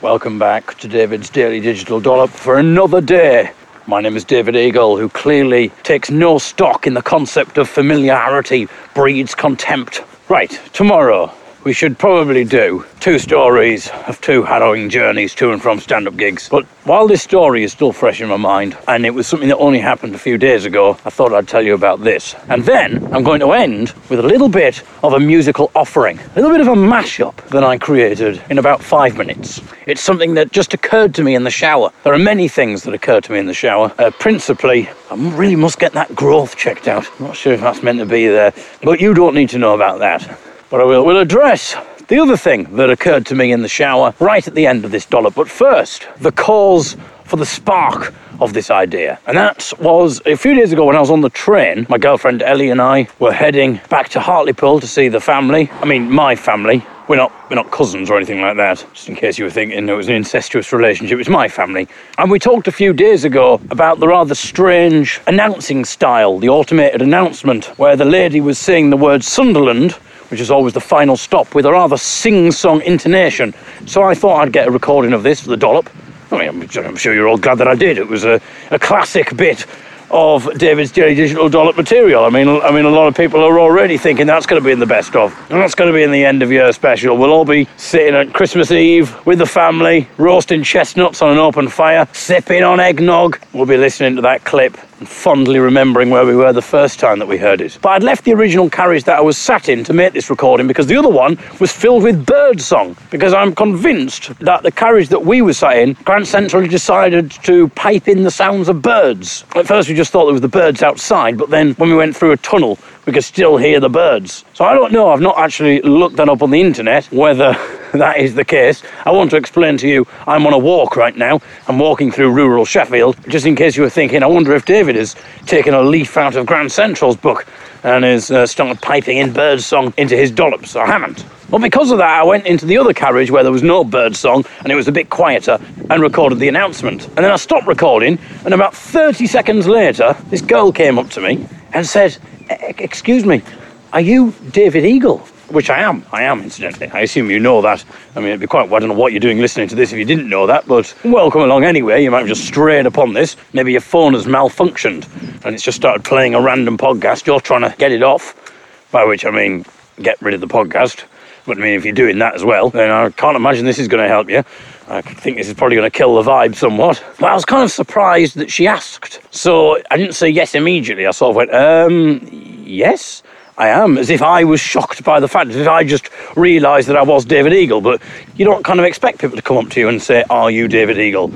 Welcome back to David's Daily Digital Dollop for another day. My name is David Eagle, who clearly takes no stock in the concept of familiarity breeds contempt. Right, tomorrow we should probably do two stories of two harrowing journeys to and from stand up gigs. But while this story is still fresh in my mind, and it was something that only happened a few days ago, I thought I'd tell you about this. And then I'm going to end with a little bit of a musical offering, a little bit of a mashup that I created in about five minutes. It's something that just occurred to me in the shower. There are many things that occur to me in the shower. Uh, principally, I really must get that growth checked out. I'm not sure if that's meant to be there, but you don't need to know about that. But I will, will address the other thing that occurred to me in the shower right at the end of this dollop. But first, the cause for the spark of this idea. And that was a few days ago when I was on the train. My girlfriend Ellie and I were heading back to Hartlepool to see the family. I mean, my family. We're not we're not cousins or anything like that. Just in case you were thinking it was an incestuous relationship, it's my family. And we talked a few days ago about the rather strange announcing style, the automated announcement, where the lady was saying the word Sunderland which is always the final stop, with a rather sing song intonation. So I thought I'd get a recording of this for the dollop. I mean, I'm, sure you're all glad that I did. It was a, a classic bit of David's Daily Digital Dollop material. I mean, I mean, a lot of people are already thinking that's going to be in the best of, and that's going to be in the end of year special. We'll all be sitting at Christmas Eve with the family, roasting chestnuts on an open fire, sipping on eggnog. We'll be listening to that clip and fondly remembering where we were the first time that we heard it. But I'd left the original carriage that I was sat in to make this recording because the other one was filled with bird song. Because I'm convinced that the carriage that we were sat in, Grand Central decided to pipe in the sounds of birds. At first, we just thought there was the birds outside, but then when we went through a tunnel, we could still hear the birds. So I don't know, I've not actually looked that up on the internet whether that is the case. I want to explain to you I'm on a walk right now. I'm walking through rural Sheffield, just in case you were thinking, I wonder if David has taken a leaf out of Grand Central's book and has uh, started piping in bird song into his dollops. I haven't. Well, because of that, I went into the other carriage where there was no bird song and it was a bit quieter and recorded the announcement. And then I stopped recording, and about 30 seconds later, this girl came up to me and said, Excuse me, are you David Eagle? Which I am. I am, incidentally. I assume you know that. I mean, it'd be quite. I don't know what you're doing listening to this if you didn't know that, but welcome along anyway. You might have just strayed upon this. Maybe your phone has malfunctioned and it's just started playing a random podcast. You're trying to get it off, by which I mean get rid of the podcast. But I mean, if you're doing that as well, then I can't imagine this is going to help you. I think this is probably going to kill the vibe somewhat. But I was kind of surprised that she asked. So I didn't say yes immediately. I sort of went, um, yes. I am, as if I was shocked by the fact, if I just realised that I was David Eagle. But you don't kind of expect people to come up to you and say, Are you David Eagle?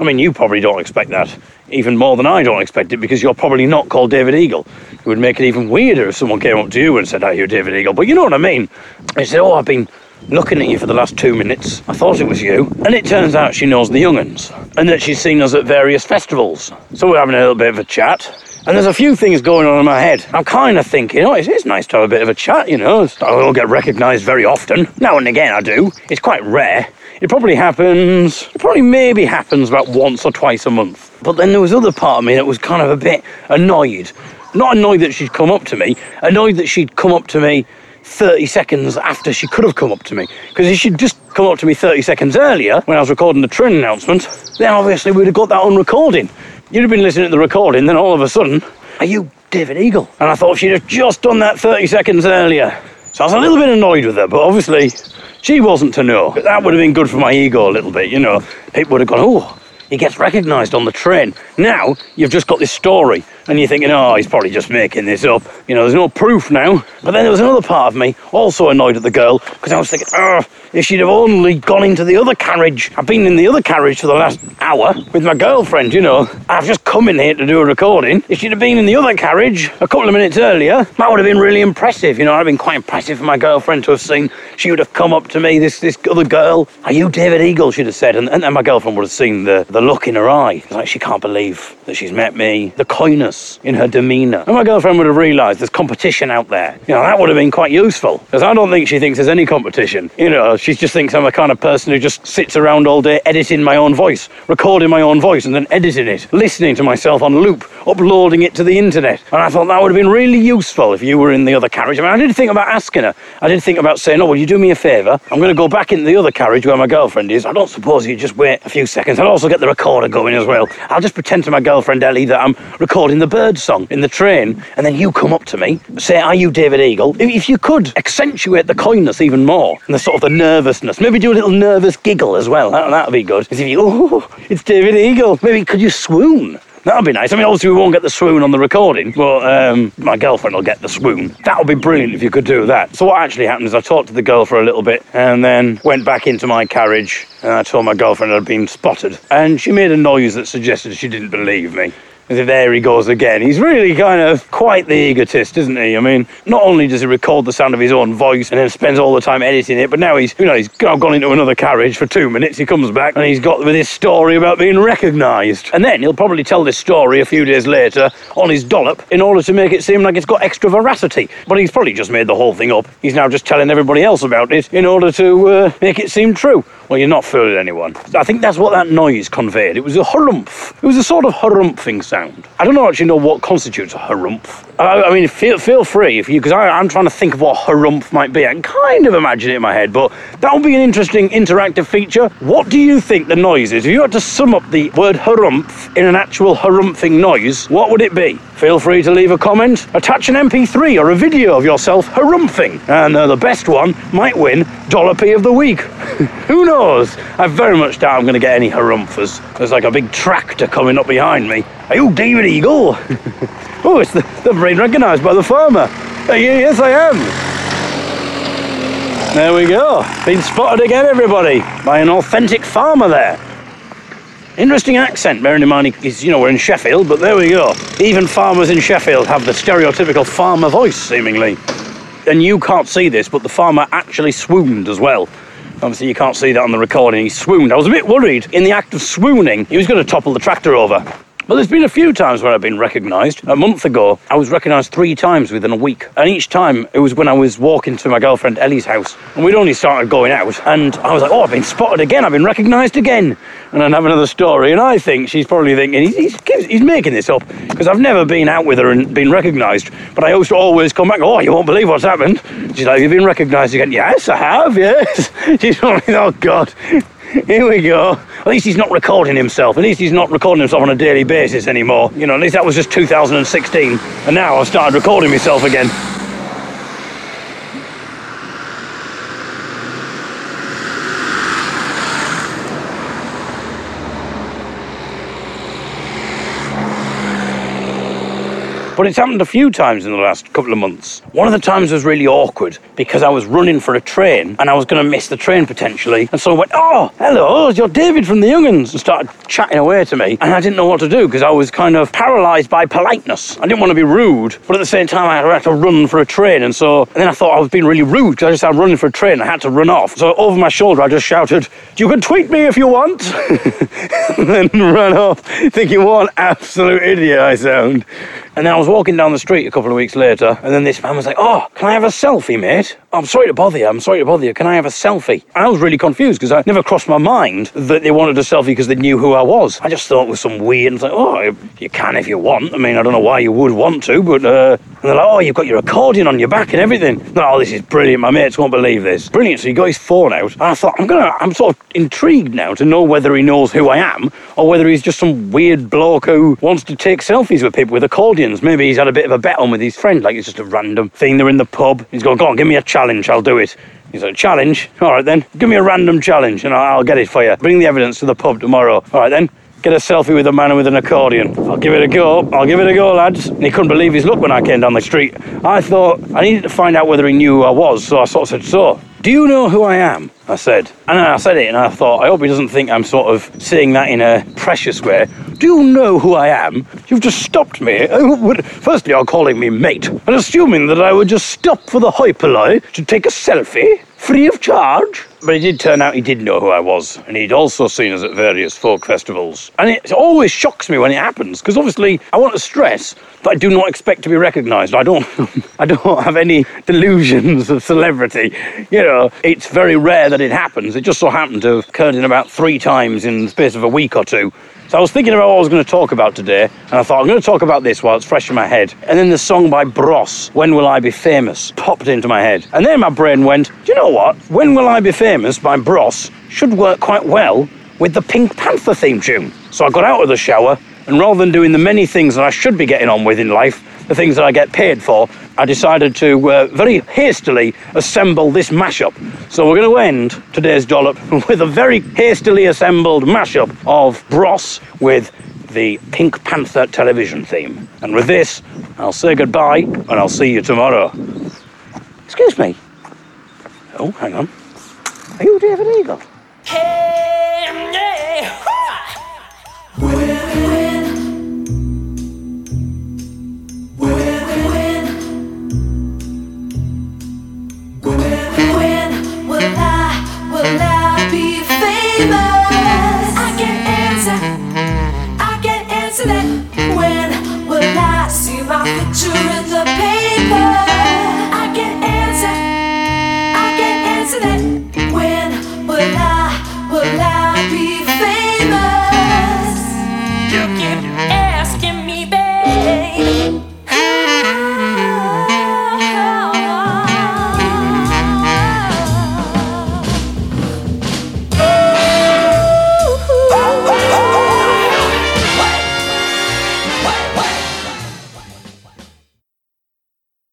I mean, you probably don't expect that even more than I don't expect it because you're probably not called David Eagle. It would make it even weirder if someone came up to you and said, Are you David Eagle? But you know what I mean? They said, Oh, I've been looking at you for the last two minutes. I thought it was you. And it turns out she knows the young'uns and that she's seen us at various festivals. So we're having a little bit of a chat. And there's a few things going on in my head. I'm kind of thinking, oh, it is nice to have a bit of a chat, you know. I don't get recognised very often. Now and again I do. It's quite rare. It probably happens, it probably maybe happens about once or twice a month. But then there was other part of me that was kind of a bit annoyed. Not annoyed that she'd come up to me, annoyed that she'd come up to me 30 seconds after she could have come up to me. Because if she'd just come up to me 30 seconds earlier, when I was recording the train announcement, then obviously we'd have got that on recording. You'd have been listening to the recording, then all of a sudden, are you David Eagle? And I thought she'd have just done that 30 seconds earlier. So I was a little bit annoyed with her, but obviously she wasn't to know. But That would have been good for my ego a little bit, you know. People would have gone, oh, he gets recognised on the train. Now you've just got this story, and you're thinking, oh, he's probably just making this up. You know, there's no proof now. But then there was another part of me also annoyed at the girl because I was thinking, oh, if she'd have only gone into the other carriage. I've been in the other carriage for the last hour with my girlfriend, you know. I've just come in here to do a recording. If she'd have been in the other carriage a couple of minutes earlier, that would have been really impressive. You know, I'd have been quite impressive for my girlfriend to have seen. She would have come up to me, this this other girl. Are you David Eagle? She'd have said. And, and then my girlfriend would have seen the, the look in her eye. It's like she can't believe that she's met me. The coyness in her demeanour. And my girlfriend would have realised there's competition out there. You know, that would have been quite useful. Because I don't think she thinks there's any competition. You know, she just thinks I'm a kind of person who just sits around all day editing my own voice, recording my own voice, and then editing it, listening to myself on loop, uploading it to the internet. And I thought that would have been really useful if you were in the other carriage. I mean, I did think about asking her. I did think about saying, oh, will you do me a favour? I'm going to go back into the other carriage where my girlfriend is. I don't suppose you just wait a few seconds. I'll also get the recorder going as well. I'll just pretend to my girlfriend Ellie that I'm recording the bird song in the train, and then you come up to me, say, are you David Eagle? If- you could accentuate the coyness even more, and the sort of the nervousness, maybe do a little nervous giggle as well. That, that'd be good. As if you, oh, it's David Eagle. Maybe could you swoon? That'll be nice. I mean, obviously, we won't get the swoon on the recording, but um, my girlfriend will get the swoon. That would be brilliant if you could do that. So, what actually happened is I talked to the girl for a little bit and then went back into my carriage and I told my girlfriend I'd been spotted. And she made a noise that suggested she didn't believe me. There he goes again. He's really kind of quite the egotist, isn't he? I mean, not only does he record the sound of his own voice and then spends all the time editing it, but now he's, you know, he's gone into another carriage for two minutes. He comes back and he's got with his story about being recognised. And then he'll probably tell this story a few days later on his dollop in order to make it seem like it's got extra veracity. But he's probably just made the whole thing up. He's now just telling everybody else about it in order to uh, make it seem true. Well, you're not fooling anyone. I think that's what that noise conveyed. It was a harumph. It was a sort of harumphing sound. I don't actually know what constitutes a harumph. I, I mean, feel feel free if you because I'm trying to think of what harumph might be. I can kind of imagine it in my head, but that would be an interesting interactive feature. What do you think the noise is? If you had to sum up the word harumph in an actual harumphing noise, what would it be? Feel free to leave a comment, attach an MP3 or a video of yourself harumphing, and uh, the best one might win Dollopy of the Week. Who knows? I very much doubt I'm going to get any harumphers. There's like a big tractor coming up behind me. Are you David Eagle? oh, it's the, the brain recognised by the farmer. Yes, I am. There we go. Been spotted again, everybody, by an authentic farmer there. Interesting accent, bearing in mind he's, you know, we're in Sheffield, but there we go. Even farmers in Sheffield have the stereotypical farmer voice, seemingly. And you can't see this, but the farmer actually swooned as well. Obviously, you can't see that on the recording. He swooned. I was a bit worried. In the act of swooning, he was going to topple the tractor over. But there's been a few times where I've been recognised. A month ago, I was recognised three times within a week. And each time, it was when I was walking to my girlfriend Ellie's house. And we'd only started going out. And I was like, oh, I've been spotted again. I've been recognised again. And then have another story. And I think she's probably thinking, he's, he's, he's making this up. Because I've never been out with her and been recognised. But I to always come back, oh, you won't believe what's happened. She's like, you've been recognised again. Yes, I have, yes. She's like, oh, God. Here we go. At least he's not recording himself. At least he's not recording himself on a daily basis anymore. You know, at least that was just 2016. And now I've started recording myself again. But it's happened a few times in the last couple of months. One of the times was really awkward because I was running for a train and I was going to miss the train potentially. And so I went, Oh, hello, you're David from the Young'uns, and started chatting away to me. And I didn't know what to do because I was kind of paralyzed by politeness. I didn't want to be rude, but at the same time, I had to run for a train. And so and then I thought I was being really rude because I just started running for a train. I had to run off. So over my shoulder, I just shouted, You can tweet me if you want. and then ran off, thinking, What an absolute idiot I sound. And then I was walking down the street a couple of weeks later, and then this man was like, Oh, can I have a selfie, mate? I'm sorry to bother you. I'm sorry to bother you. Can I have a selfie? And I was really confused because I never crossed my mind that they wanted a selfie because they knew who I was. I just thought it was some weird. Like, Oh, you can if you want. I mean, I don't know why you would want to, but uh, and they're like, Oh, you've got your accordion on your back and everything. Oh, this is brilliant. My mates won't believe this. Brilliant. So he got his phone out, and I thought, I'm gonna, I'm sort of intrigued now to know whether he knows who I am or whether he's just some weird bloke who wants to take selfies with people with accordions. Maybe he's had a bit of a bet on with his friend, like it's just a random thing. They're in the pub. He's going, go on, give me a challenge, I'll do it. He's like, challenge? All right then, give me a random challenge and I'll I'll get it for you. Bring the evidence to the pub tomorrow. All right then. Get a selfie with a man with an accordion. I'll give it a go. I'll give it a go, lads. And he couldn't believe his luck when I came down the street. I thought I needed to find out whether he knew who I was, so I sort of said, So, do you know who I am? I said. And then I said it, and I thought, I hope he doesn't think I'm sort of saying that in a precious way. Do you know who I am? You've just stopped me. Uh, Firstly, you're calling me mate, and assuming that I would just stop for the hoi polloi to take a selfie. Free of charge. But it did turn out he did know who I was, and he'd also seen us at various folk festivals. And it always shocks me when it happens, because obviously I want to stress that I do not expect to be recognised. I don't, I don't have any delusions of celebrity. You know, it's very rare that it happens. It just so happened to have occurred in about three times in the space of a week or two. So I was thinking about what I was going to talk about today, and I thought I'm going to talk about this while it's fresh in my head. And then the song by Bros, When Will I Be Famous, popped into my head. And then my brain went, Do you know what? When Will I Be Famous by Bros should work quite well with the Pink Panther theme tune. So I got out of the shower, and rather than doing the many things that I should be getting on with in life, the things that I get paid for, I decided to uh, very hastily assemble this mashup. So we're going to end today's dollop with a very hastily assembled mashup of Bros with the Pink Panther television theme. And with this, I'll say goodbye and I'll see you tomorrow. Excuse me. Oh, hang on. Are you David Eagle? Hey, yeah. When When when will I, will I be famous? I can answer, I can answer that. When will I see my picture in the paper?